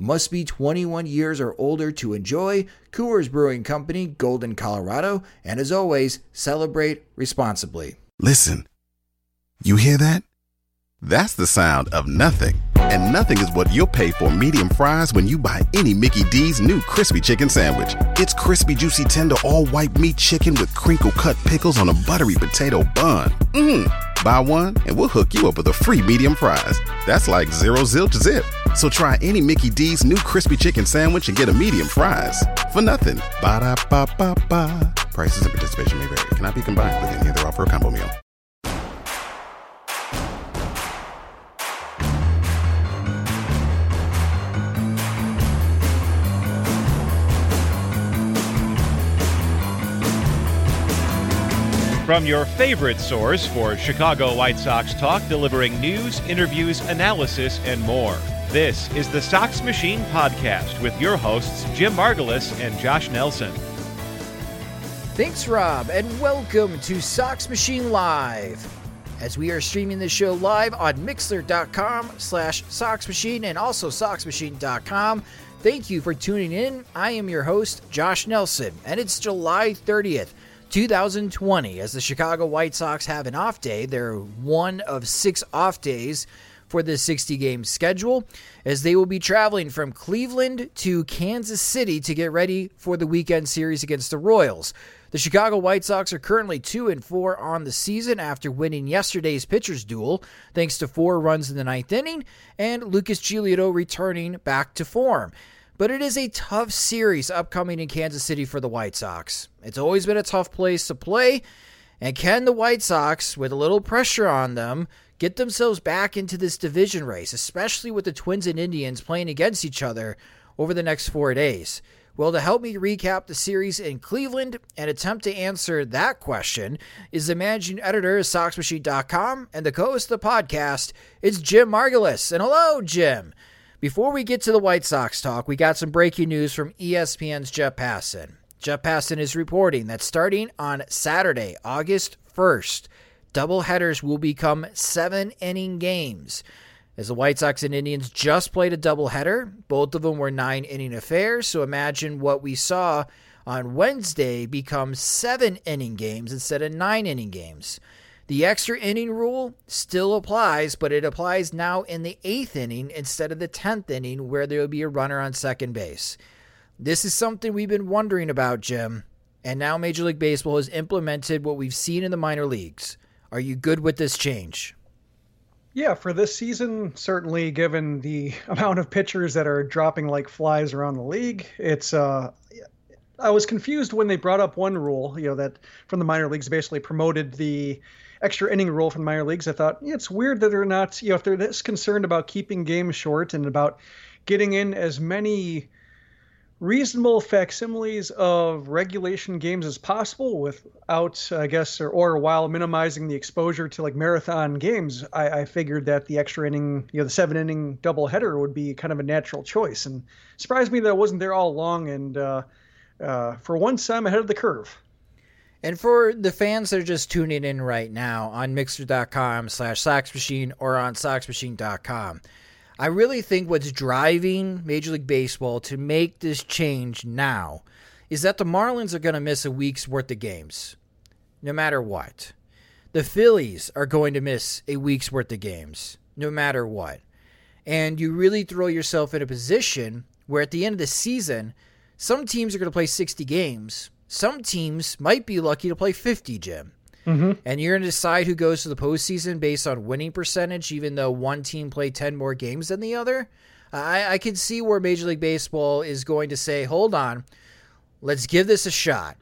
Must be 21 years or older to enjoy. Coors Brewing Company, Golden, Colorado. And as always, celebrate responsibly. Listen, you hear that? That's the sound of nothing. And nothing is what you'll pay for medium fries when you buy any Mickey D's new crispy chicken sandwich. It's crispy, juicy, tender, all white meat chicken with crinkle cut pickles on a buttery potato bun. Mmm. Buy one and we'll hook you up with a free medium fries. That's like zero zilch zip. So try any Mickey D's new crispy chicken sandwich and get a medium fries for nothing. Ba da ba ba ba. Prices and participation may vary. Cannot be combined with any other offer or combo meal. From your favorite source for Chicago White Sox talk, delivering news, interviews, analysis, and more. This is the Sox Machine Podcast with your hosts, Jim Margalus and Josh Nelson. Thanks, Rob, and welcome to Sox Machine Live. As we are streaming the show live on Mixer.com slash Sox Machine and also SoxMachine.com. Thank you for tuning in. I am your host, Josh Nelson, and it's July 30th. 2020, as the Chicago White Sox have an off day. They're one of six off days for the 60 game schedule, as they will be traveling from Cleveland to Kansas City to get ready for the weekend series against the Royals. The Chicago White Sox are currently 2 and 4 on the season after winning yesterday's pitchers duel thanks to four runs in the ninth inning and Lucas Giolito returning back to form. But it is a tough series upcoming in Kansas City for the White Sox. It's always been a tough place to play. And can the White Sox, with a little pressure on them, get themselves back into this division race, especially with the Twins and Indians playing against each other over the next four days? Well, to help me recap the series in Cleveland and attempt to answer that question is the managing editor of SoxMachine.com and the co host of the podcast. It's Jim Margalus. And hello, Jim. Before we get to the White Sox talk, we got some breaking news from ESPN's Jeff Passan. Jeff Passan is reporting that starting on Saturday, August 1st, doubleheaders will become seven inning games. As the White Sox and Indians just played a doubleheader, both of them were nine inning affairs. So imagine what we saw on Wednesday become seven inning games instead of nine inning games. The extra inning rule still applies, but it applies now in the eighth inning instead of the 10th inning, where there will be a runner on second base. This is something we've been wondering about, Jim, and now Major League Baseball has implemented what we've seen in the minor leagues. Are you good with this change? Yeah, for this season, certainly given the amount of pitchers that are dropping like flies around the league, it's uh I was confused when they brought up one rule, you know, that from the minor leagues basically promoted the extra inning rule from minor leagues. I thought yeah, it's weird that they're not, you know, if they're this concerned about keeping games short and about getting in as many reasonable facsimiles of regulation games as possible without, I guess, or, or while minimizing the exposure to like marathon games, I, I figured that the extra inning, you know, the seven inning doubleheader would be kind of a natural choice. And surprised me that I wasn't there all along. And uh, uh, for once, I'm ahead of the curve. And for the fans that are just tuning in right now on Mixer.com slash SoxMachine or on SoxMachine.com, I really think what's driving Major League Baseball to make this change now is that the Marlins are going to miss a week's worth of games. no matter what. The Phillies are going to miss a week's worth of games, no matter what. And you really throw yourself in a position where at the end of the season, some teams are going to play 60 games. Some teams might be lucky to play 50, Jim. Mm-hmm. And you're going to decide who goes to the postseason based on winning percentage, even though one team played 10 more games than the other. I, I can see where Major League Baseball is going to say, hold on, let's give this a shot.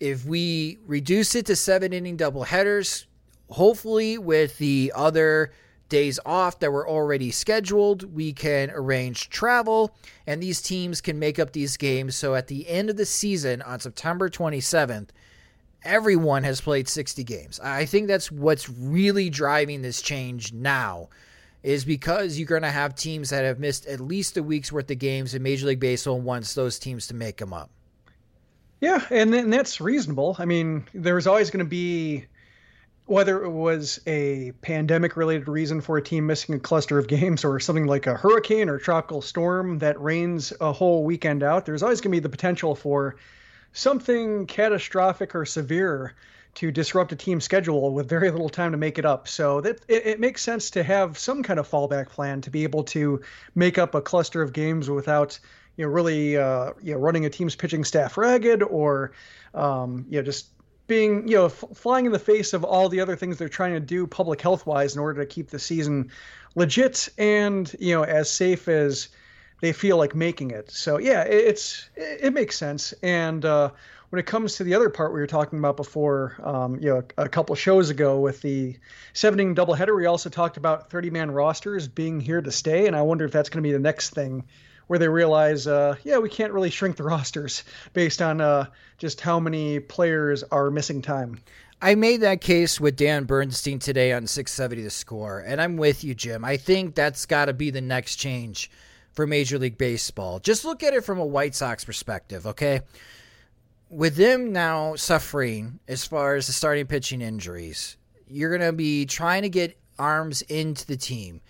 If we reduce it to seven inning double headers, hopefully with the other days off that were already scheduled, we can arrange travel and these teams can make up these games. So at the end of the season on September 27th, everyone has played 60 games. I think that's what's really driving this change now is because you're going to have teams that have missed at least a week's worth of games and Major League Baseball wants those teams to make them up. Yeah, and, and that's reasonable. I mean, there's always going to be whether it was a pandemic related reason for a team missing a cluster of games or something like a hurricane or tropical storm that rains a whole weekend out, there's always going to be the potential for something catastrophic or severe to disrupt a team's schedule with very little time to make it up. So that it, it, makes sense to have some kind of fallback plan to be able to make up a cluster of games without you know really uh, you know running a team's pitching staff ragged or um, you know just being you know f- flying in the face of all the other things they're trying to do public health wise in order to keep the season legit and you know as safe as they feel like making it. So yeah, it, it's it, it, makes sense. And uh, when it comes to the other part we were talking about before, um, you know, a couple shows ago with the seven inning doubleheader, we also talked about 30 man rosters being here to stay. And I wonder if that's going to be the next thing where they realize, uh, yeah, we can't really shrink the rosters based on uh, just how many players are missing time. I made that case with Dan Bernstein today on 670 The Score, and I'm with you, Jim. I think that's got to be the next change for Major League Baseball. Just look at it from a White Sox perspective, okay? With them now suffering as far as the starting pitching injuries, you're going to be trying to get arms into the team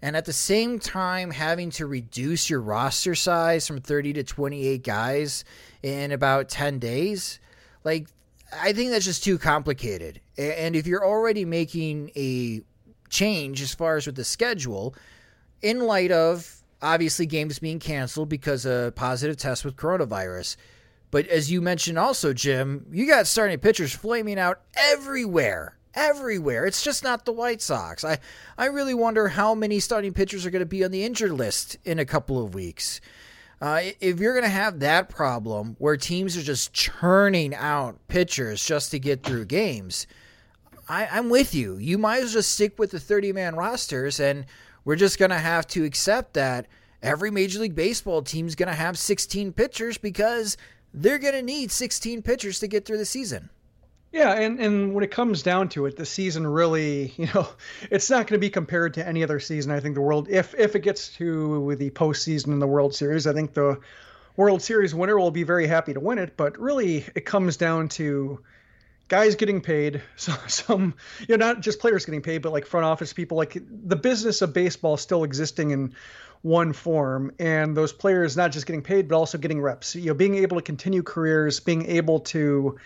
and at the same time having to reduce your roster size from 30 to 28 guys in about 10 days like i think that's just too complicated and if you're already making a change as far as with the schedule in light of obviously games being canceled because of positive test with coronavirus but as you mentioned also jim you got starting pitchers flaming out everywhere everywhere. It's just not the White Sox. I, I really wonder how many starting pitchers are going to be on the injured list in a couple of weeks. Uh, if you're going to have that problem where teams are just churning out pitchers just to get through games, I, I'm with you. You might as well just stick with the 30 man rosters, and we're just going to have to accept that every Major League Baseball team is going to have 16 pitchers because they're going to need 16 pitchers to get through the season. Yeah, and, and when it comes down to it, the season really, you know, it's not going to be compared to any other season. I think the world, if if it gets to the postseason in the World Series, I think the World Series winner will be very happy to win it. But really, it comes down to guys getting paid. So some, you know, not just players getting paid, but like front office people, like the business of baseball still existing in one form, and those players not just getting paid, but also getting reps. You know, being able to continue careers, being able to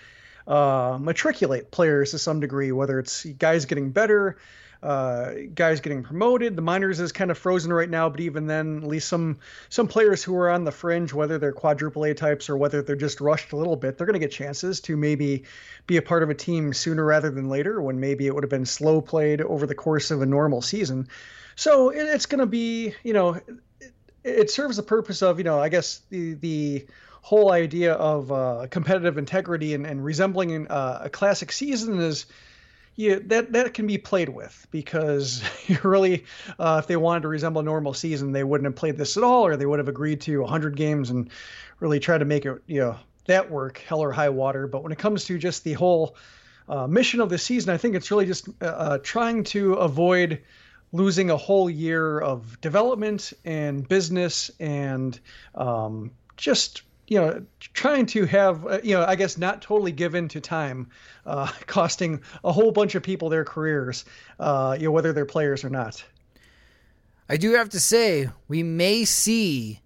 uh, matriculate players to some degree, whether it's guys getting better, uh, guys getting promoted. The minors is kind of frozen right now, but even then, at least some some players who are on the fringe, whether they're quadruple A types or whether they're just rushed a little bit, they're going to get chances to maybe be a part of a team sooner rather than later, when maybe it would have been slow played over the course of a normal season. So it, it's going to be, you know, it, it serves the purpose of, you know, I guess the the whole idea of uh, competitive integrity and, and resembling uh, a classic season is yeah, that that can be played with because really, uh, if they wanted to resemble a normal season, they wouldn't have played this at all, or they would have agreed to 100 games and really try to make it, you know, that work, hell or high water. But when it comes to just the whole uh, mission of the season, I think it's really just uh, uh trying to avoid losing a whole year of development and business and um, just you know, trying to have, uh, you know, I guess not totally given to time, uh, costing a whole bunch of people their careers, uh, you know, whether they're players or not. I do have to say, we may see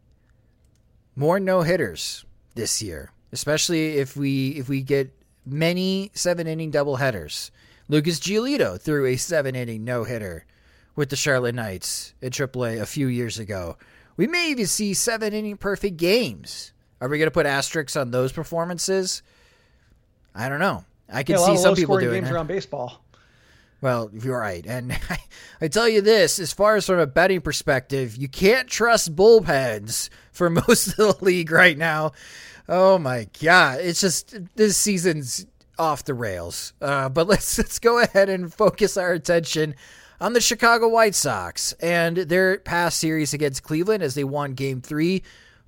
more no hitters this year, especially if we if we get many seven inning double headers. Lucas Giolito threw a seven inning no hitter with the Charlotte Knights in AAA a few years ago. We may even see seven inning perfect games. Are we going to put asterisks on those performances? I don't know. I can yeah, see some people doing games it. around baseball. Well, you're right. And I, I tell you this, as far as from a betting perspective, you can't trust bullpens for most of the league right now. Oh my god, it's just this season's off the rails. Uh, but let's let's go ahead and focus our attention on the Chicago White Sox and their past series against Cleveland as they won Game Three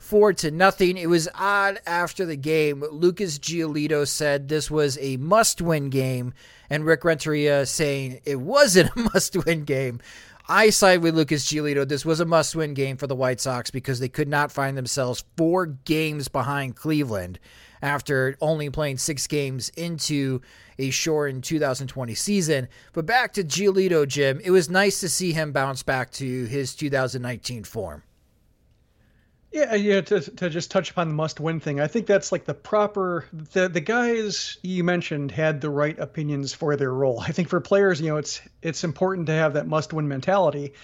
four to nothing. It was odd after the game. Lucas Giolito said this was a must win game, and Rick Renteria saying it wasn't a must win game. I side with Lucas Giolito. This was a must win game for the White Sox because they could not find themselves four games behind Cleveland after only playing six games into a shortened 2020 season. But back to Giolito, Jim, it was nice to see him bounce back to his 2019 form. Yeah, yeah. To, to just touch upon the must-win thing, I think that's like the proper. The the guys you mentioned had the right opinions for their role. I think for players, you know, it's it's important to have that must-win mentality.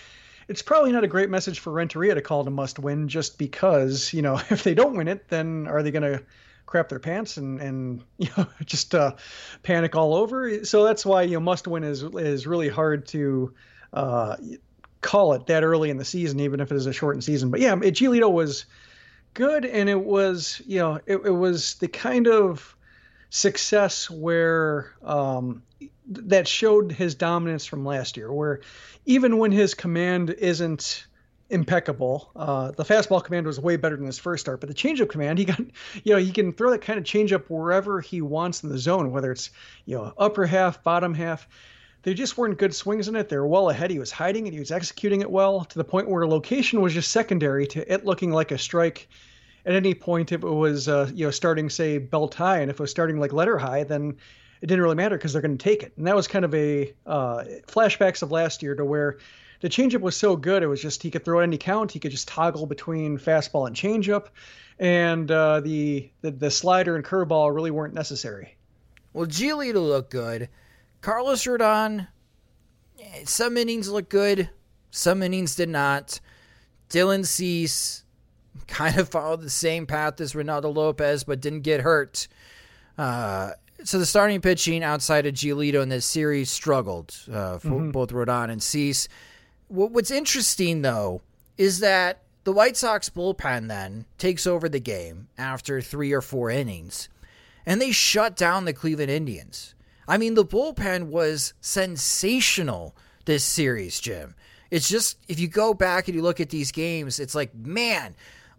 It's probably not a great message for Renteria to call it a must-win, just because you know if they don't win it, then are they going to crap their pants and and you know just uh, panic all over? So that's why you know must-win is is really hard to. Uh, call it that early in the season, even if it is a shortened season. But yeah, Giolito was good, and it was you know it, it was the kind of success where um, that showed his dominance from last year, where even when his command isn't impeccable. Uh, the fastball command was way better than his first start, but the changeup command, he got, you know, he can throw that kind of changeup wherever he wants in the zone, whether it's, you know, upper half, bottom half they just weren't good swings in it. They were well ahead. He was hiding it. He was executing it well to the point where location was just secondary to it looking like a strike at any point if it was uh, you know starting say belt high and if it was starting like letter high then it didn't really matter because they're going to take it and that was kind of a uh, flashbacks of last year to where the changeup was so good it was just he could throw at any count he could just toggle between fastball and changeup and uh, the, the the slider and curveball really weren't necessary well Giolito looked good Carlos Rodon, some innings looked good, some innings did not. Dylan Cease kind of followed the same path as Reynaldo Lopez, but didn't get hurt. Uh, so the starting pitching outside of Giolito in this series struggled uh, for mm-hmm. both Rodon and Cease. What's interesting though is that the White Sox bullpen then takes over the game after three or four innings, and they shut down the Cleveland Indians. I mean, the bullpen was sensational this series, Jim. It's just, if you go back and you look at these games, it's like, man,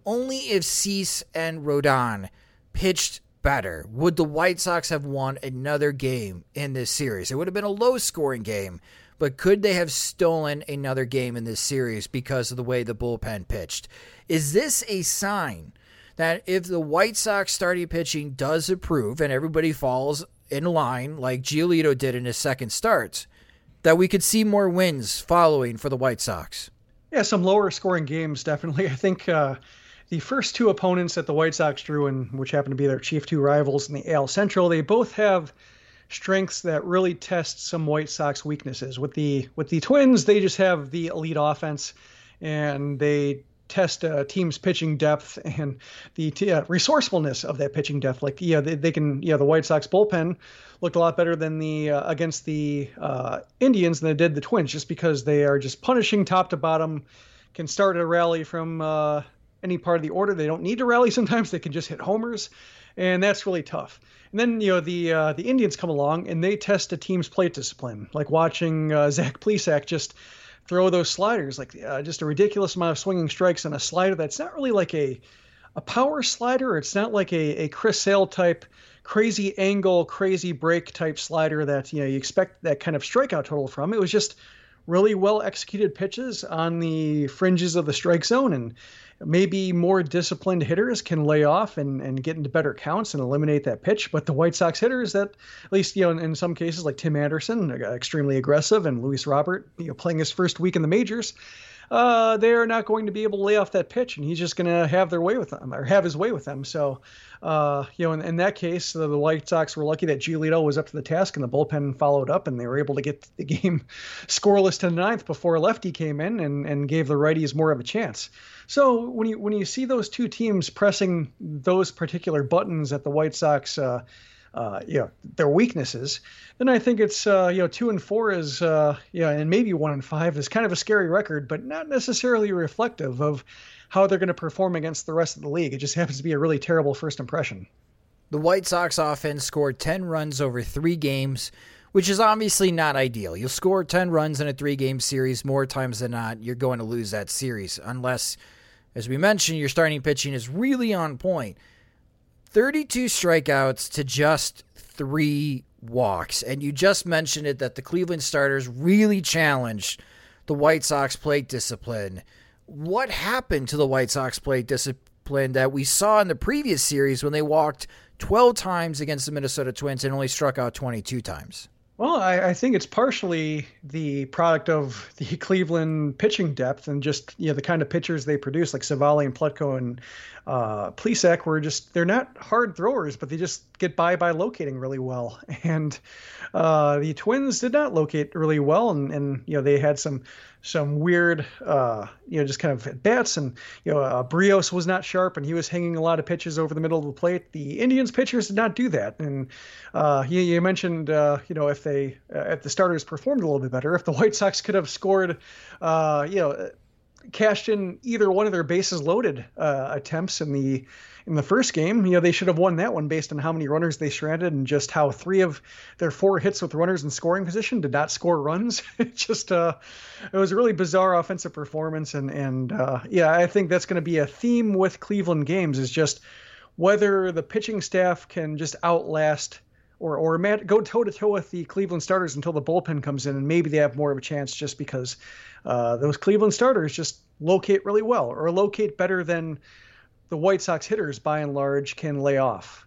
only if Cease and Rodon pitched better would the White Sox have won another game in this series. It would have been a low scoring game, but could they have stolen another game in this series because of the way the bullpen pitched? Is this a sign that if the White Sox starting pitching does improve and everybody falls in line like Giolito did in his second start, that we could see more wins following for the White Sox. Yeah, some lower scoring games, definitely. I think uh, the first two opponents that the White Sox drew, and which happen to be their chief two rivals in the AL Central, they both have strengths that really test some White Sox weaknesses. With the with the Twins, they just have the elite offense, and they test a team's pitching depth and the uh, resourcefulness of that pitching depth. Like, yeah, they, they, can, yeah, the White Sox bullpen looked a lot better than the uh, against the uh, Indians than it did the Twins, just because they are just punishing top to bottom, can start a rally from uh, any part of the order. They don't need to rally sometimes; they can just hit homers, and that's really tough. And then you know the uh, the Indians come along and they test a team's plate discipline, like watching uh, Zach Plesac just throw those sliders, like uh, just a ridiculous amount of swinging strikes on a slider that's not really like a a power slider. It's not like a, a Chris Sale type crazy angle, crazy break type slider that you know you expect that kind of strikeout total from. It was just really well executed pitches on the fringes of the strike zone and maybe more disciplined hitters can lay off and, and get into better counts and eliminate that pitch. But the White Sox hitters that, at least, you know, in, in some cases like Tim Anderson, uh, extremely aggressive, and Luis Robert, you know, playing his first week in the majors, uh, they are not going to be able to lay off that pitch, and he's just going to have their way with them or have his way with them. So, uh, you know, in, in, that case, the, the, White Sox were lucky that Giolito was up to the task and the bullpen followed up, and they were able to get the game scoreless to the ninth before a Lefty came in and, and gave the righties more of a chance. So when you when you see those two teams pressing those particular buttons at the White Sox. Uh, uh, you know their weaknesses, then I think it's uh, you know two and four is uh, yeah, and maybe one and five is kind of a scary record, but not necessarily reflective of how they're going to perform against the rest of the league. It just happens to be a really terrible first impression. The White Sox offense scored 10 runs over three games, which is obviously not ideal. You'll score 10 runs in a three game series more times than not, you're going to lose that series unless, as we mentioned, your starting pitching is really on point. 32 strikeouts to just three walks. And you just mentioned it that the Cleveland starters really challenged the White Sox plate discipline. What happened to the White Sox plate discipline that we saw in the previous series when they walked 12 times against the Minnesota Twins and only struck out 22 times? Well, I, I, think it's partially the product of the Cleveland pitching depth and just you know the kind of pitchers they produce, like Civale and Plutko and uh, Plesac, were just they're not hard throwers, but they just get by by locating really well. And uh, the Twins did not locate really well, and, and you know they had some some weird, uh, you know, just kind of bats. And, you know, uh, Berrios was not sharp and he was hanging a lot of pitches over the middle of the plate. The Indians pitchers did not do that. And uh, you, you, mentioned, uh, you know, if they, uh, if the starters performed a little bit better, if the White Sox could have scored, uh, you know, cashed in either one of their bases loaded attempts in the, in the first game. You know, they should have won that one based on how many runners they stranded and just how three of their four hits with runners in scoring position did not score runs. it just uh, it was a really bizarre offensive performance, and and uh, yeah, I think that's going to be a theme with Cleveland games is just whether the pitching staff can just outlast or or go toe to toe with the Cleveland starters until the bullpen comes in, and maybe they have more of a chance just because uh, those Cleveland starters just locate really well or locate better than the White Sox hitters, by and large, can lay off.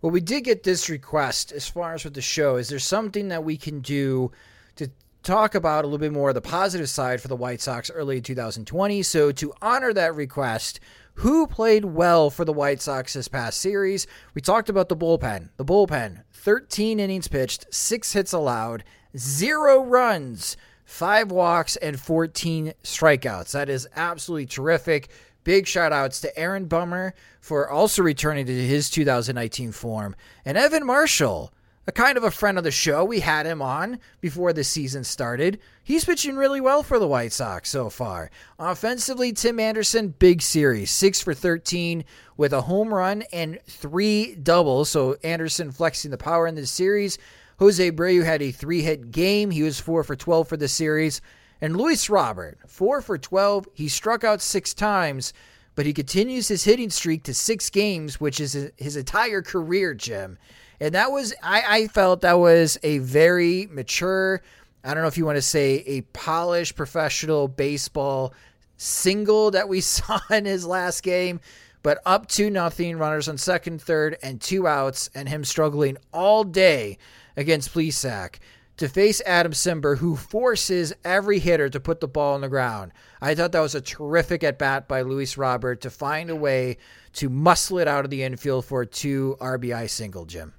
Well, we did get this request as far as with the show. Is there something that we can do to talk about a little bit more of the positive side for the White Sox early in 2020? So, to honor that request, who played well for the White Sox this past series? We talked about the bullpen. The bullpen, 13 innings pitched, six hits allowed, zero runs, five walks, and 14 strikeouts. That is absolutely terrific. Big shout outs to Aaron Bummer for also returning to his 2019 form. And Evan Marshall, a kind of a friend of the show. We had him on before the season started. He's pitching really well for the White Sox so far. Offensively, Tim Anderson, big series, 6 for 13 with a home run and three doubles. So Anderson flexing the power in the series. Jose Abreu had a three hit game. He was 4 for 12 for the series. And Luis Robert, 4 for 12. He struck out six times, but he continues his hitting streak to six games, which is his entire career, Jim. And that was, I, I felt that was a very mature, I don't know if you want to say a polished professional baseball single that we saw in his last game, but up to nothing, runners on second, third, and two outs, and him struggling all day against Plesac to face Adam Cimber, who forces every hitter to put the ball on the ground. I thought that was a terrific at bat by Luis Robert to find a way to muscle it out of the infield for a two RBI single, Jim.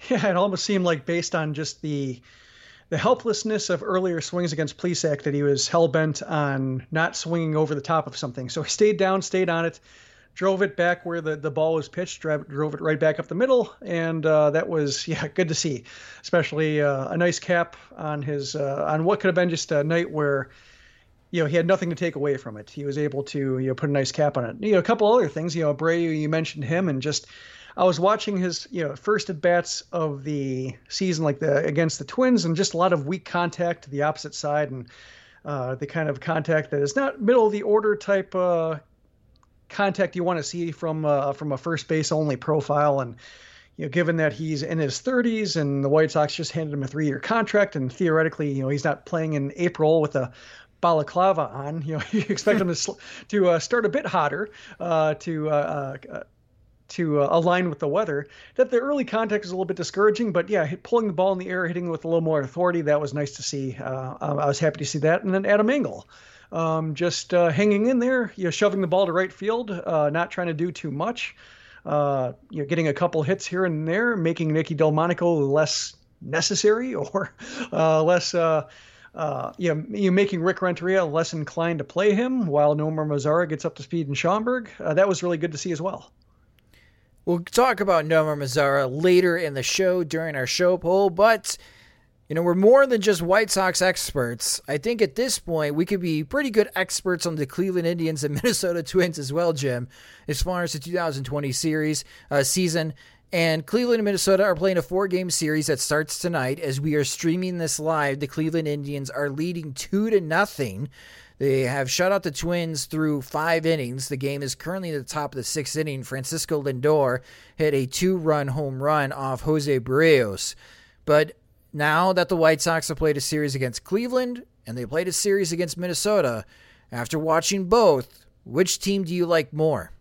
Yeah, it almost seemed like based on just the the helplessness of earlier swings against Plesac that he was hell bent on not swinging over the top of something. So he stayed down, stayed on it, drove it back where the, the ball was pitched, drove, drove it right back up the middle, and uh, that was yeah good to see, especially uh, a nice cap on his uh, on what could have been just a night where you know he had nothing to take away from it. He was able to you know put a nice cap on it. You know a couple other things. You know Abreu, you mentioned him, and just I was watching his you know first at bats of the season like the against the Twins, and just a lot of weak contact to the opposite side and. Uh, the kind of contact that is not middle of the order type uh, contact you want to see from uh, from a first base only profile. And you know, given that he's in his 30s and the White Sox just handed him a three year contract, and theoretically, you know, he's not playing in April with a balaclava on. You know, you expect him to to uh, start a bit hotter uh, to. Uh, uh to uh, align with the weather, that the early contact is a little bit discouraging. But yeah, pulling the ball in the air, hitting with a little more authority, that was nice to see. Uh, I was happy to see that. And then Adam Engel, um, just uh, hanging in there, you know, shoving the ball to right field, uh, not trying to do too much. Uh, you know, getting a couple hits here and there, making Nicky Delmonico less necessary or uh, less. Uh, you know, you making Rick Renteria less inclined to play him while Nomar Mazara gets up to speed in Schaumburg. Uh, that was really good to see as well. We'll talk about Nomar Mazara later in the show during our show poll, but you know, we're more than just White Sox experts. I think at this point we could be pretty good experts on the Cleveland Indians and Minnesota Twins as well, Jim, as far as the 2020 series uh, season. And Cleveland and Minnesota are playing a four game series that starts tonight. As we are streaming this live, the Cleveland Indians are leading two to nothing. They have shut out the Twins through five innings. The game is currently at the top of the sixth inning. Francisco Lindor hit a two run home run off Jose Berrios. But now that the White Sox have played a series against Cleveland and they played a series against Minnesota, after watching both, which team do you like more?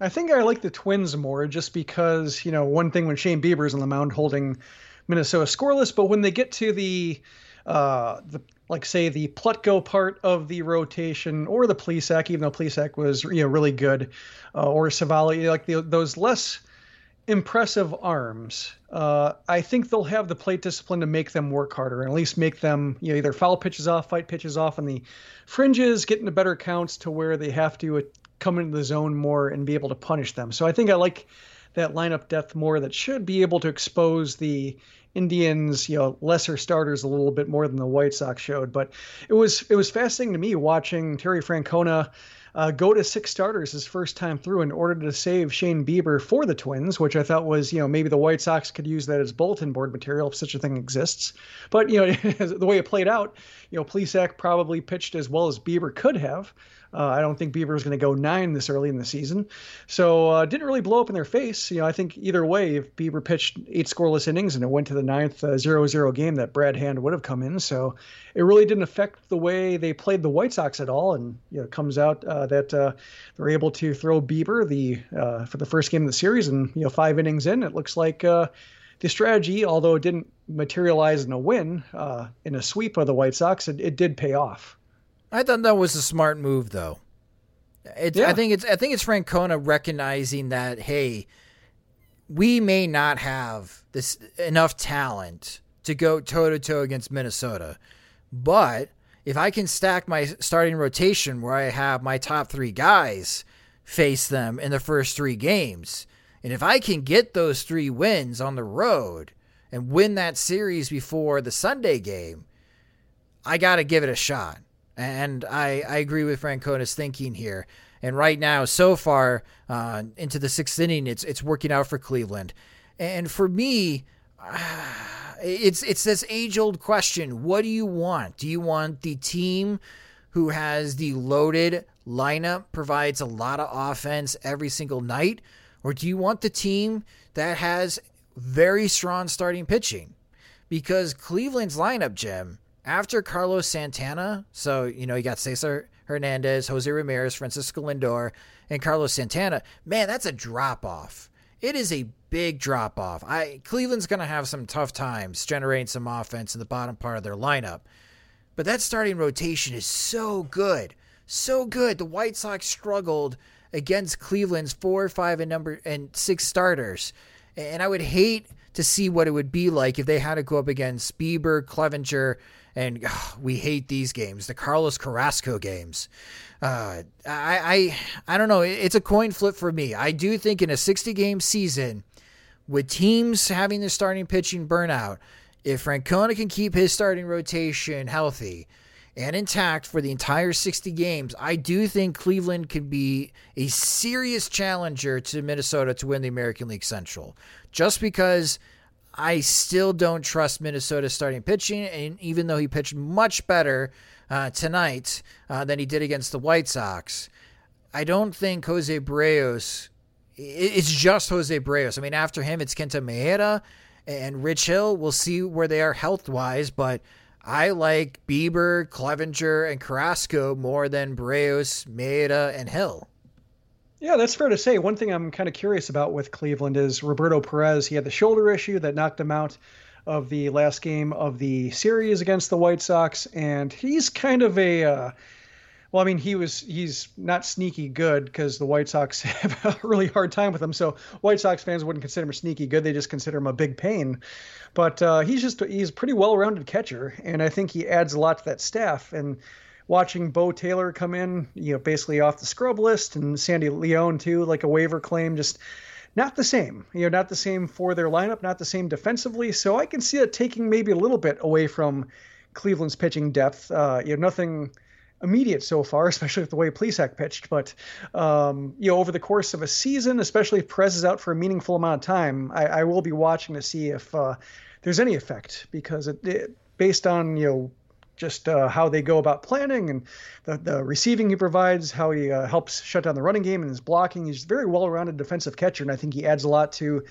I think I like the Twins more just because, you know, one thing when Shane Bieber's on the mound holding Minnesota scoreless, but when they get to the uh, the like say the Plutko part of the rotation or the Plesac, even though Plesac was you know really good, uh, or Civale, like the, those less impressive arms. Uh, I think they'll have the plate discipline to make them work harder and at least make them you know either foul pitches off, fight pitches off on the fringes, get into better counts to where they have to come into the zone more and be able to punish them. So I think I like that lineup depth more that should be able to expose the Indians, you know, lesser starters a little bit more than the White Sox showed. But it was it was fascinating to me watching Terry Francona uh, go to six starters his first time through in order to save Shane Bieber for the Twins, which I thought was, you know, maybe the White Sox could use that as bulletin board material if such a thing exists. But, you know, the way it played out, you know, Plesac probably pitched as well as Bieber could have. Uh, I don't think Bieber is going to go nine this early in the season. So uh, didn't really blow up in their face. You know, I think either way, if Bieber pitched eight scoreless innings and it went to the ninth uh, 0-0 game, that Brad Hand would have come in. So it really didn't affect the way they played the White Sox at all. And you know, it comes out uh, that uh, they're able to throw Bieber the uh, for the first game of the series, and you know, five innings in, it looks like uh, the strategy, although it didn't materialize in a win uh, in a sweep of the White Sox, it, it did pay off. I thought that was a smart move, though. It's, yeah. I think it's I think it's Francona recognizing that hey, we may not have this enough talent to go toe to toe against Minnesota, but if I can stack my starting rotation where I have my top three guys face them in the first three games, and if I can get those three wins on the road and win that series before the Sunday game, I got to give it a shot. And I, I agree with Francona's thinking here. And right now, so far uh, into the sixth inning, it's it's working out for Cleveland. And for me, it's it's this age old question: What do you want? Do you want the team who has the loaded lineup, provides a lot of offense every single night, or do you want the team that has very strong starting pitching? Because Cleveland's lineup, Jim, after Carlos Santana, so you know you got Cesar Hernandez, Jose Ramirez, Francisco Lindor, and Carlos Santana. Man, that's a drop off. It is a big drop off. I Cleveland's going to have some tough times generating some offense in the bottom part of their lineup. But that starting rotation is so good. So good. The White Sox struggled against Cleveland's 4, 5 and number and 6 starters. And I would hate to see what it would be like if they had to go up against Bieber, Clevinger, and ugh, we hate these games, the Carlos Carrasco games. Uh, I, I, I don't know. It's a coin flip for me. I do think in a 60 game season, with teams having their starting pitching burnout, if Francona can keep his starting rotation healthy and intact for the entire 60 games, I do think Cleveland could be a serious challenger to Minnesota to win the American League Central. Just because I still don't trust Minnesota starting pitching, and even though he pitched much better uh, tonight uh, than he did against the White Sox, I don't think Jose Berrios. It's just Jose Berrios. I mean, after him, it's Kenta Maeda and Rich Hill. We'll see where they are health wise, but I like Bieber, Clevinger, and Carrasco more than Berrios, Maeda, and Hill. Yeah, that's fair to say. One thing I'm kind of curious about with Cleveland is Roberto Perez. He had the shoulder issue that knocked him out of the last game of the series against the White Sox, and he's kind of a uh, Well, I mean, he was he's not sneaky good because the White Sox have a really hard time with him. So White Sox fans wouldn't consider him sneaky good; they just consider him a big pain. But uh, he's just he's a pretty well-rounded catcher, and I think he adds a lot to that staff. And watching Beau Taylor come in, you know, basically off the scrub list, and Sandy León too, like a waiver claim, just not the same. You know, not the same for their lineup, not the same defensively. So I can see it taking maybe a little bit away from Cleveland's pitching depth. Uh, you know, nothing immediate so far, especially with the way Plesac pitched. But um, you know, over the course of a season, especially if Perez is out for a meaningful amount of time, I, I will be watching to see if uh, there's any effect because it, it, based on you know just uh, how they go about planning and the, the receiving he provides, how he uh, helps shut down the running game and his blocking. He's a very well-rounded defensive catcher, and I think he adds a lot to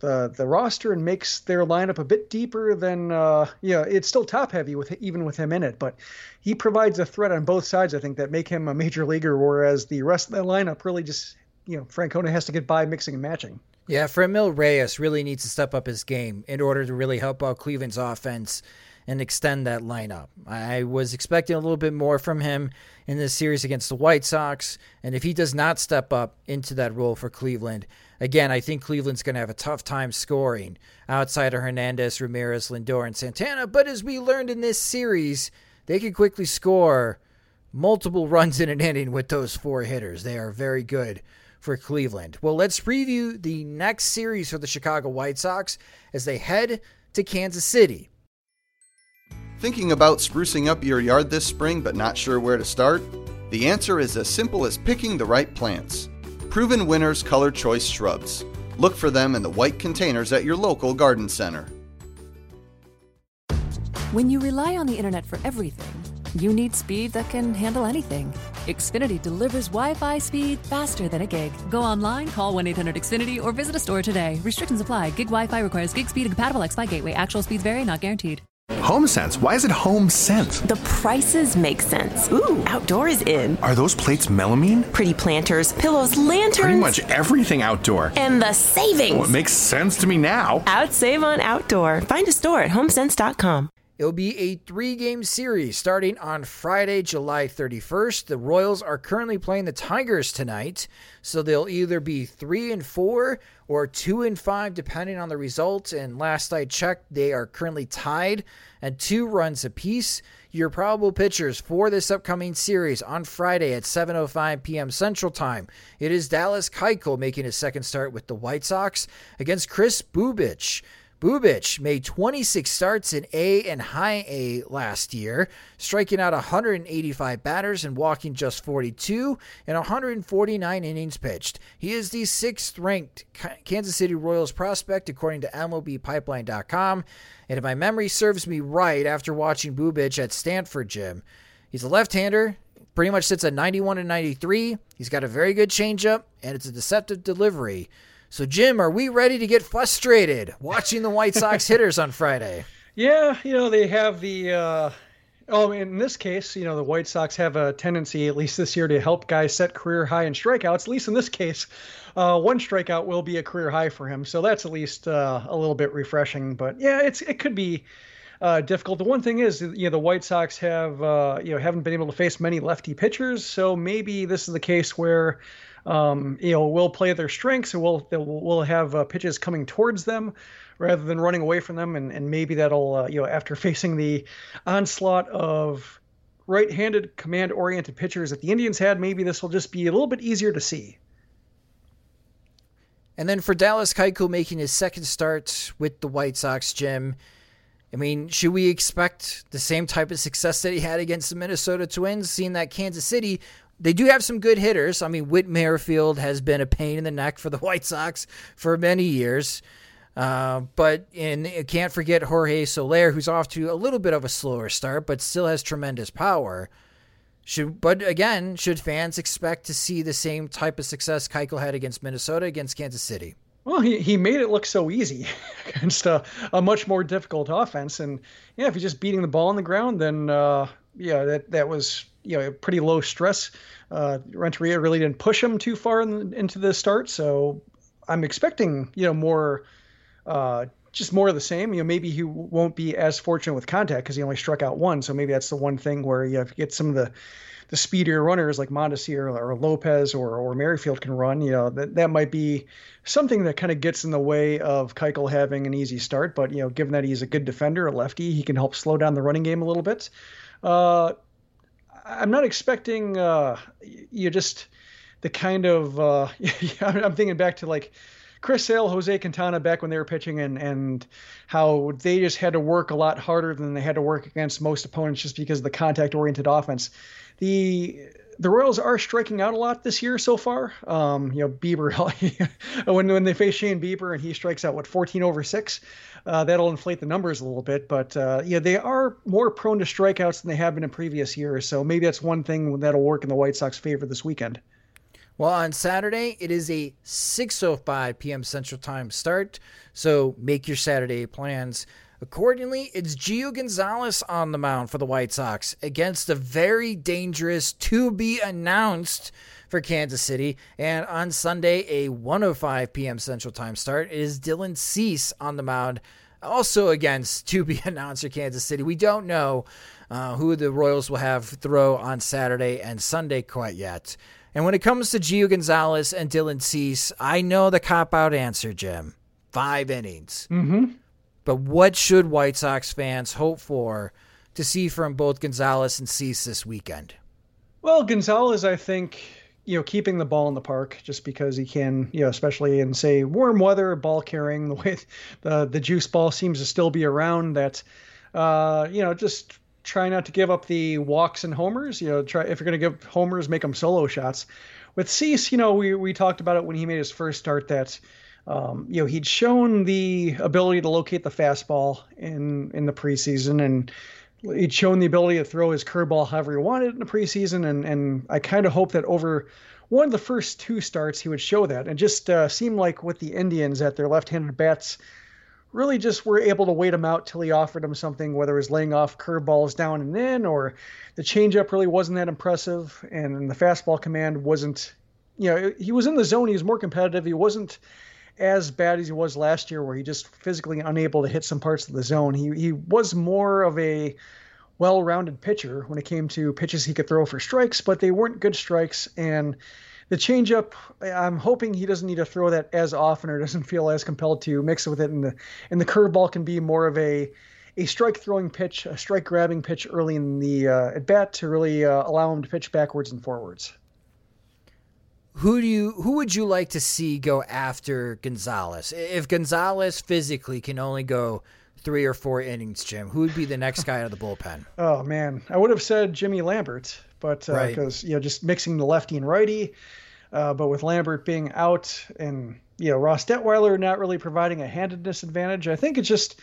the the roster and makes their lineup a bit deeper than uh, yeah. It's still top heavy with even with him in it, but he provides a threat on both sides. I think that make him a major leaguer, whereas the rest of the lineup really just you know Francona has to get by mixing and matching. Yeah, Franmil Reyes really needs to step up his game in order to really help out Cleveland's offense and extend that lineup. I was expecting a little bit more from him in this series against the White Sox, and if he does not step up into that role for Cleveland, again, I think Cleveland's going to have a tough time scoring outside of Hernandez, Ramirez, Lindor, and Santana. But as we learned in this series, they can quickly score multiple runs in an inning with those four hitters. They are very good for Cleveland. Well, let's preview the next series for the Chicago White Sox as they head to Kansas City. Thinking about sprucing up your yard this spring but not sure where to start? The answer is as simple as picking the right plants. Proven Winners Color Choice Shrubs. Look for them in the white containers at your local garden center. When you rely on the internet for everything, you need speed that can handle anything. Xfinity delivers Wi Fi speed faster than a gig. Go online, call 1 800 Xfinity, or visit a store today. Restrictions apply. Gig Wi Fi requires gig speed and compatible X gateway. Actual speeds vary, not guaranteed. HomeSense. Why is it HomeSense? The prices make sense. Ooh, outdoor is in. Are those plates melamine? Pretty planters, pillows, lanterns. Pretty much everything outdoor. And the savings. Well, it makes sense to me now. Outsave on outdoor. Find a store at homesense.com. It'll be a three game series starting on Friday, July 31st. The Royals are currently playing the Tigers tonight, so they'll either be 3 and 4 or 2 and 5 depending on the result. And last I checked, they are currently tied at 2 runs apiece. Your probable pitchers for this upcoming series on Friday at 7:05 p.m. Central Time. It is Dallas Keuchel making his second start with the White Sox against Chris Bubic. Bubic made 26 starts in A and high A last year, striking out 185 batters and walking just 42 in 149 innings pitched. He is the sixth ranked Kansas City Royals prospect according to MLBpipeline.com. And if my memory serves me right, after watching Bubic at Stanford Gym, he's a left hander, pretty much sits at 91 and 93. He's got a very good changeup, and it's a deceptive delivery. So, Jim, are we ready to get frustrated watching the White Sox hitters on Friday? Yeah, you know, they have the. Uh, oh, in this case, you know, the White Sox have a tendency, at least this year, to help guys set career high in strikeouts. At least in this case, uh, one strikeout will be a career high for him. So that's at least uh, a little bit refreshing. But yeah, it's it could be. Uh, difficult. The one thing is, you know, the White Sox have, uh, you know, haven't been able to face many lefty pitchers, so maybe this is the case where um, you know, will play their strengths and we'll we'll have uh, pitches coming towards them rather than running away from them, and, and maybe that'll uh, you know after facing the onslaught of right-handed command-oriented pitchers that the Indians had, maybe this will just be a little bit easier to see. And then for Dallas Keuchel making his second start with the White Sox, Jim. I mean, should we expect the same type of success that he had against the Minnesota Twins, seeing that Kansas City they do have some good hitters. I mean, Whit Merrifield has been a pain in the neck for the White Sox for many years. Uh, but and can't forget Jorge Soler, who's off to a little bit of a slower start, but still has tremendous power. Should but again, should fans expect to see the same type of success Keuchel had against Minnesota against Kansas City? Well, he, he made it look so easy against a, a much more difficult offense, and yeah, if you're just beating the ball on the ground, then uh, yeah, that that was you know pretty low stress. Uh, Renteria really didn't push him too far in, into the start, so I'm expecting you know more uh, just more of the same. You know, maybe he won't be as fortunate with contact because he only struck out one. So maybe that's the one thing where you, have, get some of the the speedier runners like Mondesi or, or Lopez or, or Merrifield can run, you know, that, that might be something that kind of gets in the way of Keuchel having an easy start. But, you know, given that he's a good defender, a lefty, he can help slow down the running game a little bit. Uh, I'm not expecting uh, you just the kind of uh, I'm thinking back to like Chris Sale, Jose Quintana back when they were pitching, and and how they just had to work a lot harder than they had to work against most opponents just because of the contact oriented offense. The the Royals are striking out a lot this year so far. Um, you know, Bieber when when they face Shane Bieber and he strikes out what 14 over six, uh, that'll inflate the numbers a little bit. But uh, yeah, they are more prone to strikeouts than they have been in previous years. So maybe that's one thing that'll work in the White Sox favor this weekend. Well, on Saturday, it is a 6:05 p.m. Central Time start. So make your Saturday plans Accordingly, it's Gio Gonzalez on the mound for the White Sox against a very dangerous to be announced for Kansas City. And on Sunday, a 105 p.m. Central Time start is Dylan Cease on the mound, also against to be announced for Kansas City. We don't know uh, who the Royals will have throw on Saturday and Sunday quite yet. And when it comes to Gio Gonzalez and Dylan Cease, I know the cop out answer, Jim. Five innings. Mm-hmm. But what should White Sox fans hope for to see from both Gonzalez and Cease this weekend? Well, Gonzalez, I think, you know, keeping the ball in the park just because he can, you know, especially in say warm weather, ball carrying the way the the juice ball seems to still be around. That, uh, you know, just try not to give up the walks and homers. You know, try if you're going to give homers, make them solo shots. With Cease, you know, we we talked about it when he made his first start that um, you know, he'd shown the ability to locate the fastball in in the preseason, and he'd shown the ability to throw his curveball however he wanted in the preseason. And and I kind of hope that over one of the first two starts he would show that. And just uh, seemed like with the Indians at their left-handed bats, really just were able to wait him out till he offered him something, whether it was laying off curveballs down and in, or the changeup really wasn't that impressive, and the fastball command wasn't. You know, he was in the zone. He was more competitive. He wasn't as bad as he was last year, where he just physically unable to hit some parts of the zone. He he was more of a well-rounded pitcher when it came to pitches he could throw for strikes, but they weren't good strikes. And the changeup, I'm hoping he doesn't need to throw that as often or doesn't feel as compelled to mix with it. And the and the curveball can be more of a a strike throwing pitch, a strike grabbing pitch early in the uh, at bat to really uh, allow him to pitch backwards and forwards who do you who would you like to see go after Gonzalez? If Gonzalez physically can only go three or four innings, Jim, who would be the next guy out of the bullpen? Oh man, I would have said Jimmy Lambert, but because uh, right. you know just mixing the lefty and righty, uh, but with Lambert being out and you know Ross Detwiler not really providing a handedness advantage, I think it's just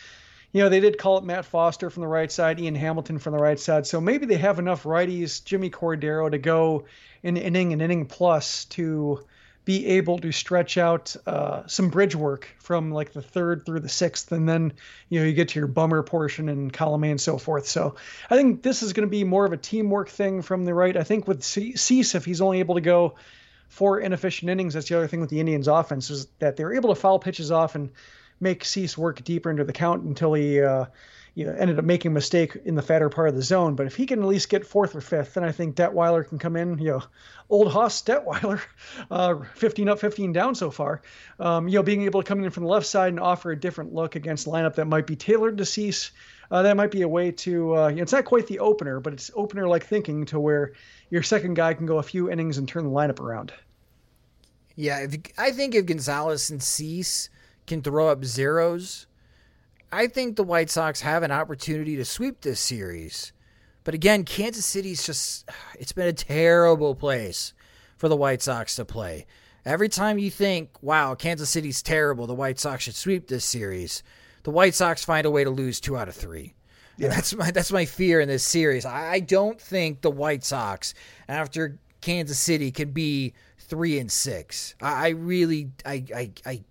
you know, they did call it Matt Foster from the right side, Ian Hamilton from the right side. So maybe they have enough righties, Jimmy Cordero, to go an inning, an inning plus to be able to stretch out uh, some bridge work from like the third through the sixth, and then you know you get to your bummer portion and column A and so forth. So I think this is going to be more of a teamwork thing from the right. I think with Cease, if he's only able to go four inefficient innings, that's the other thing with the Indians' offense is that they're able to foul pitches off and make Cease work deeper into the count until he uh, you know, ended up making a mistake in the fatter part of the zone. But if he can at least get fourth or fifth, then I think Detwiler can come in. You know, old Hoss Detwiler, uh, 15 up, 15 down so far. Um, you know, being able to come in from the left side and offer a different look against lineup that might be tailored to Cease. Uh, that might be a way to. Uh, it's not quite the opener, but it's opener-like thinking to where your second guy can go a few innings and turn the lineup around. Yeah, if, I think if Gonzalez and Cease can throw up zeros, I think the White Sox have an opportunity to sweep this series. But again, Kansas City's just, it's been a terrible place for the White Sox to play. Every time you think, wow, Kansas City's terrible, the White Sox should sweep this series, the White Sox find a way to lose two out of three. Yeah. that's my that's my fear in this series. I don't think the White Sox after Kansas City can be three and six. I, I really I, I I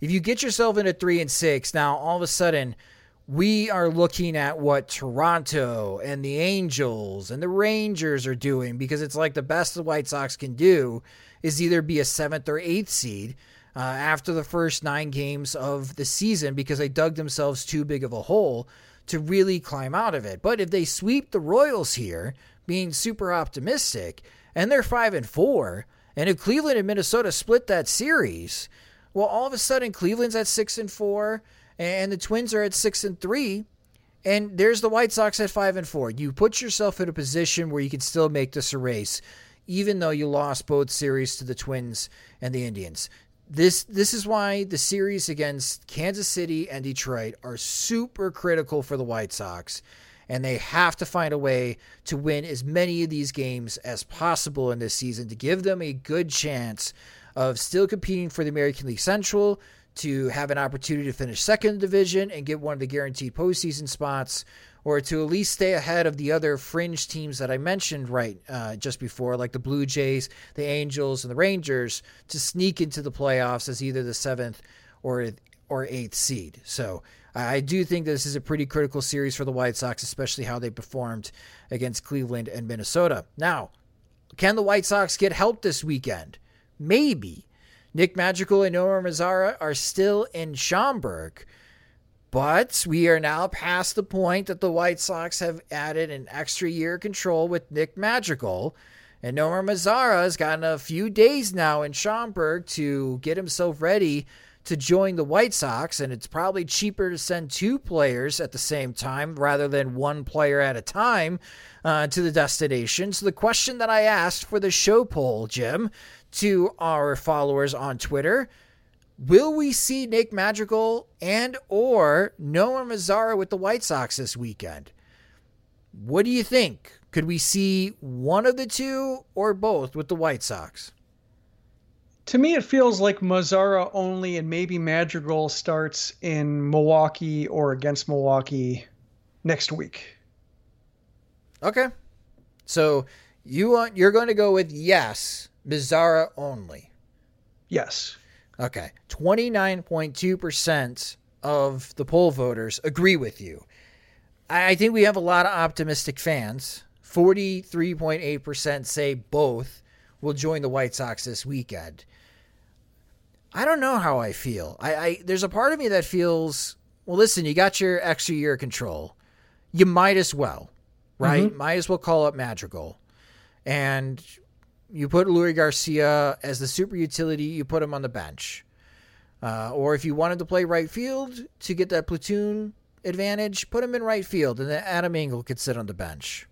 if you get yourself into three and six, now all of a sudden we are looking at what Toronto and the Angels and the Rangers are doing because it's like the best the White Sox can do is either be a seventh or eighth seed. uh, after the first nine games of the season because they dug themselves too big of a hole to really climb out of it. But if they sweep the Royals here, being super optimistic, and they're five and four, and if Cleveland and Minnesota split that series, well, all of a sudden Cleveland's at six and four, and the Twins are at six and three, and there's the White Sox at five and four. You put yourself in a position where you can still make this a race, even though you lost both series to the Twins and the Indians. This this is why the series against Kansas City and Detroit are super critical for the White Sox and they have to find a way to win as many of these games as possible in this season to give them a good chance of still competing for the American League Central, to have an opportunity to finish second division and get one of the guaranteed postseason spots, or to at least stay ahead of the other fringe teams that I mentioned right uh, just before, like the Blue Jays, the Angels, and the Rangers, to sneak into the playoffs as either the seventh or or eighth seed. So I do think this is a pretty critical series for the White Sox, especially how they performed against Cleveland and Minnesota. Now, can the White Sox get help this weekend? Maybe. Nick Madrigal and Nomar Mazara are still in Schaumburg, but we are now past the point that the White Sox have added an extra year control with Nick Madrigal. And Nomar Mazara has gotten a few days now in Schaumburg to get himself ready to join the White Sox, and it's probably cheaper to send two players at the same time rather than one player at a time uh, to the destination. So, the question that I asked for the show poll, Jim, to our followers on Twitter will we see Nick Madrigal and or Nomar Mazara with the White Sox this weekend? What do you think? Could we see one of the two or both with the White Sox? To me, it feels like Mazara only, and maybe Madrigal starts in Milwaukee or against Milwaukee next week. Okay, so you want you're going to go with yes, Mazara only. Yes. Okay, twenty nine point two percent of the poll voters agree with you. I think we have a lot of optimistic fans. Forty three point eight percent say both will join the White Sox this weekend. I don't know how I feel. I, I there's a part of me that feels well. Listen, you got your extra year control. You might as well, right? Mm-hmm. Might as well call up Madrigal, and you put Leury Garcia as the super utility. You put him on the bench, uh, or if you wanted to play right field to get that platoon advantage, put him in right field, and then Adam Engel could sit on the bench.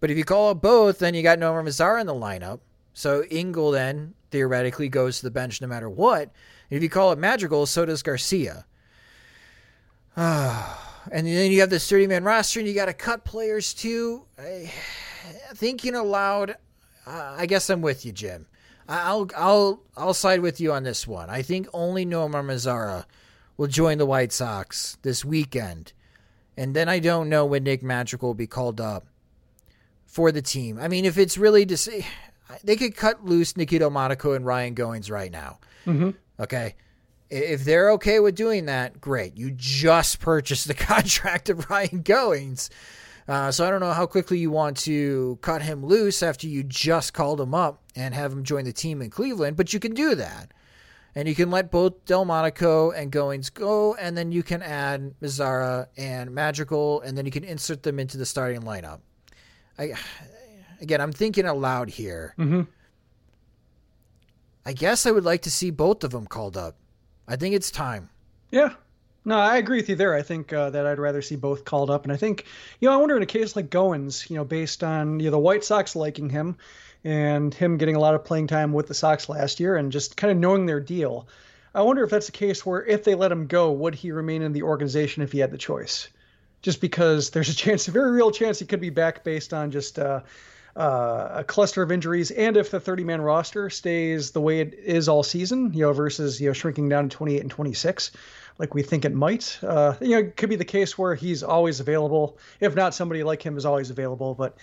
But if you call up both, then you got Nomar Mazara in the lineup. So Engel then theoretically goes to the bench no matter what. And if you call it Madrigal, so does Garcia. and then you have this 30 man roster and you got to cut players too. I, thinking aloud, uh, I guess I'm with you, Jim. I'll I'll I'll side with you on this one. I think only Nomar Mazara will join the White Sox this weekend, and then I don't know when Nick Madrigal will be called up for the team. I mean, if it's really to see, they could cut loose Nicky Delmonico and Ryan Goins right now. Mm-hmm. Okay. If they're okay with doing that, great. You just purchased the contract of Ryan Goins. Uh, so I don't know how quickly you want to cut him loose after you just called him up and have him join the team in Cleveland, but you can do that. And you can let both Delmonico and Goins go, and then you can add Mazara and Madrigal, and then you can insert them into the starting lineup. I again, I'm thinking aloud here. Mm-hmm. I guess I would like to see both of them called up. I think it's time. Yeah. No, I agree with you there. I think uh, that I'd rather see both called up, and I think, you know, I wonder in a case like Goins, you know, based on you know the White Sox liking him, and him getting a lot of playing time with the Sox last year, and just kind of knowing their deal. I wonder if that's a case where if they let him go, would he remain in the organization if he had the choice? Just because there's a chance, a very real chance, he could be back based on just uh, uh, a cluster of injuries, and if the 30 man roster stays the way it is all season, you know, versus you know shrinking down to 28 and 26, like we think it might, uh, you know, it could be the case where he's always available. If not, somebody like him is always available. But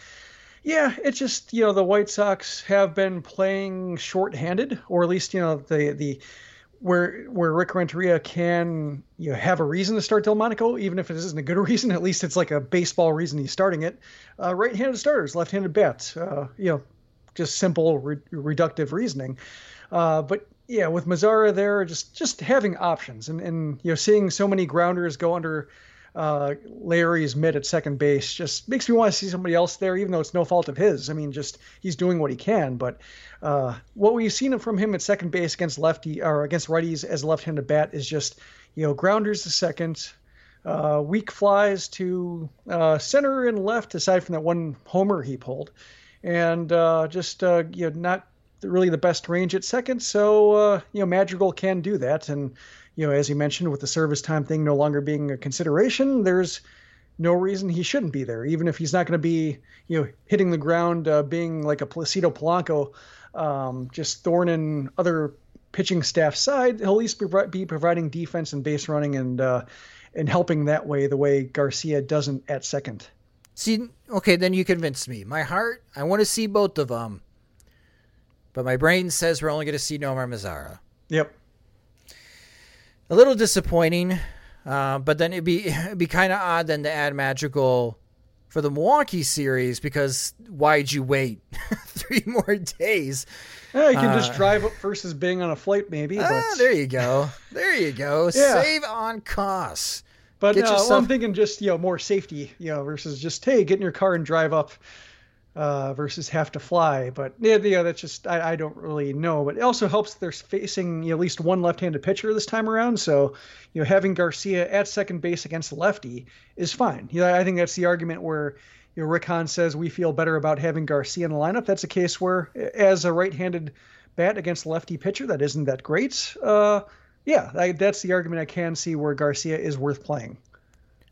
yeah, it's just you know the White Sox have been playing short-handed, or at least you know the the where where Rick Renteria can you know, have a reason to start Delmonico, even if it isn't a good reason. At least it's like a baseball reason he's starting it. Uh, right-handed starters, left-handed bats. Uh, you know, just simple re- reductive reasoning. Uh, but yeah, with Mazara there, just just having options and and you know seeing so many grounders go under uh, Leury's mid at second base just makes me want to see somebody else there, even though it's no fault of his. I mean, just he's doing what he can. But uh, what we've seen from him at second base against lefty or against righties as left-handed bat is just you know grounders to second, uh, weak flies to uh, center and left, aside from that one homer he pulled, and uh, just uh, you know not really the best range at second. So uh, you know Madrigal can do that and you know, as you mentioned, with the service time thing no longer being a consideration, there's no reason he shouldn't be there, even if he's not going to be, you know, hitting the ground, uh, being like a Placido Polanco, um, just thorning other pitching staff side. He'll at least be, be providing defense and base running and uh, and helping that way, the way Garcia doesn't at second. See, okay, then you convinced me. My heart, I want to see both of them, but my brain says we're only going to see Nomar Mazara. Yep a little disappointing. Uh, but then it'd be it'd be kind of odd then to add Madrigal for the Milwaukee series because why'd you wait three more days? Yeah, you can uh, just drive up versus being on a flight, maybe. Ah, but... there you go. There you go. yeah. Save on costs. But uh, yourself... well, I'm thinking just you know more safety, you know, versus just hey, get in your car and drive up uh, versus have to fly. But yeah, yeah that's just I, I, don't really know. But it also helps they're facing you know, at least one left-handed pitcher this time around. So you know having Garcia at second base against lefty is fine. You know, I think that's the argument where you know, Rick Hahn says we feel better about having Garcia in the lineup. That's a case where as a right-handed bat against lefty pitcher that isn't that great. Uh, yeah, I, that's the argument I can see where Garcia is worth playing.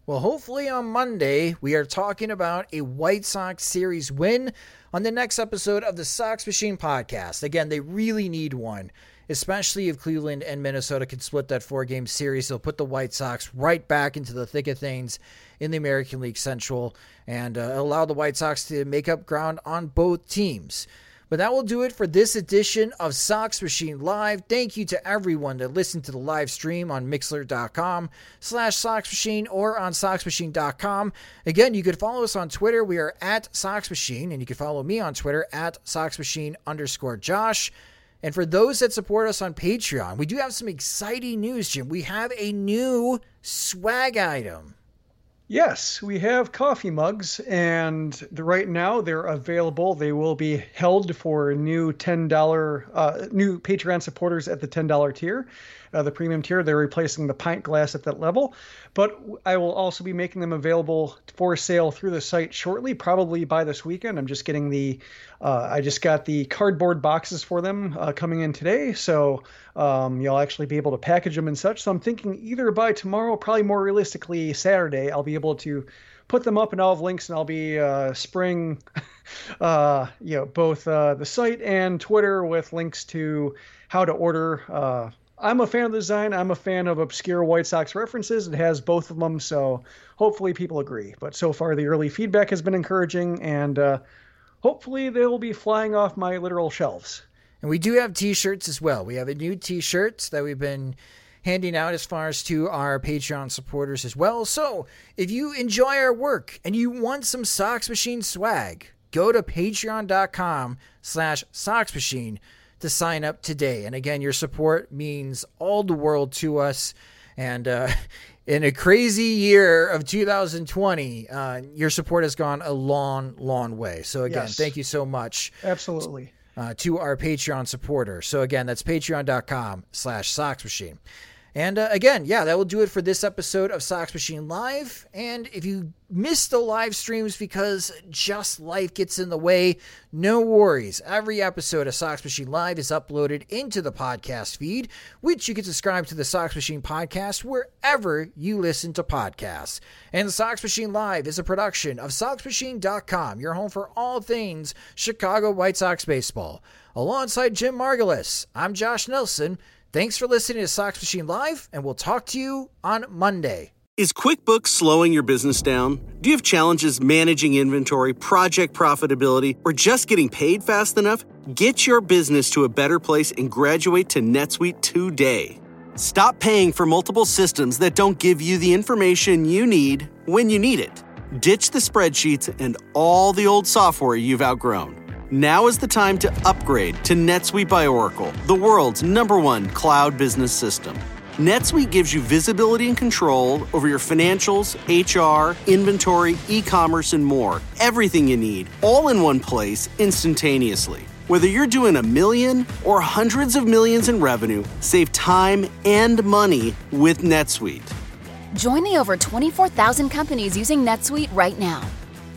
Well, hopefully on Monday, we are talking about a White Sox series win on the next episode of the Sox Machine podcast. Again, they really need one, especially if Cleveland and Minnesota can split that four game series. They'll put the White Sox right back into the thick of things in the American League Central and uh, allow the White Sox to make up ground on both teams. But that will do it for this edition of Sox Machine Live. Thank you to everyone that listened to the live stream on Mixlr.com slash Sox Machine or on SoxMachine.com. Again, you could follow us on Twitter. We are at Sox Machine, and you can follow me on Twitter at Sox Machine underscore Josh. And for those that support us on Patreon, we do have some exciting news, Jim. We have a new swag item. Yes, we have coffee mugs, and right now they're available. They will be held for new ten dollar uh, new Patreon supporters at the ten dollar tier uh, the premium tier. They're replacing the pint glass at that level. But I will also be making them available for sale through the site shortly, probably by this weekend. I'm just getting the, uh, I just got the cardboard boxes for them uh, coming in today. So um, you'll actually be able to package them and such. So I'm thinking either by tomorrow, probably more realistically Saturday, I'll be able to put them up and I'll have links and I'll be uh, spraying, uh, you know, both uh, the site and Twitter with links to how to order uh, I'm a fan of the design. I'm a fan of obscure White Sox references. It has both of them, so hopefully people agree. But so far, the early feedback has been encouraging, and uh, hopefully they will be flying off my literal shelves. And we do have T-shirts as well. We have a new T-shirt that we've been handing out as far as to our Patreon supporters as well. So if you enjoy our work and you want some Sox Machine swag, go to patreon.com slash Sox Machine to sign up today. And again, your support means all the world to us. And uh, in a crazy year of 2020, uh, your support has gone a long, long way. So again, yes. thank you so much. Absolutely. Uh, to our Patreon supporter. So again, that's patreon.com slash Sox Machine. And uh, again, yeah, that will do it for this episode of Sox Machine Live. And if you miss the live streams because just life gets in the way, no worries. Every episode of Sox Machine Live is uploaded into the podcast feed, which you can subscribe to the Sox Machine podcast wherever you listen to podcasts. And Sox Machine Live is a production of SoxMachine.com, your home for all things Chicago White Sox baseball. Alongside Jim Margalus, I'm Josh Nelson. Thanks for listening to Sox Machine Live, and we'll talk to you on Monday. Is QuickBooks slowing your business down? Do you have challenges managing inventory, project profitability, or just getting paid fast enough? Get your business to a better place and graduate to NetSuite today. Stop paying for multiple systems that don't give you the information you need when you need it. Ditch the spreadsheets and all the old software you've outgrown. Now is the time to upgrade to NetSuite by Oracle, the world's number one cloud business system. NetSuite gives you visibility and control over your financials, HR, inventory, e commerce, and more. Everything you need, all in one place, instantaneously. Whether you're doing a million or hundreds of millions in revenue, save time and money with NetSuite. Join the over 24,000 companies using NetSuite right now.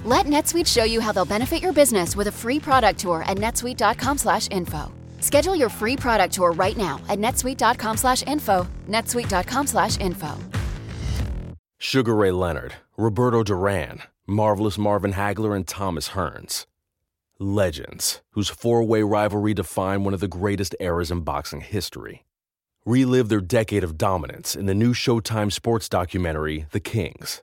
Let NetSuite show you how they'll benefit your business with a free product tour at netsuite.com/info. Schedule your free product tour right now at netsuite.com/info. netsuite.com/info. Sugar Ray Leonard, Roberto Duran, Marvelous Marvin Hagler, and Thomas Hearns. Legends, whose four way rivalry defined one of the greatest eras in boxing history. Relive their decade of dominance in the new Showtime sports documentary, The Kings,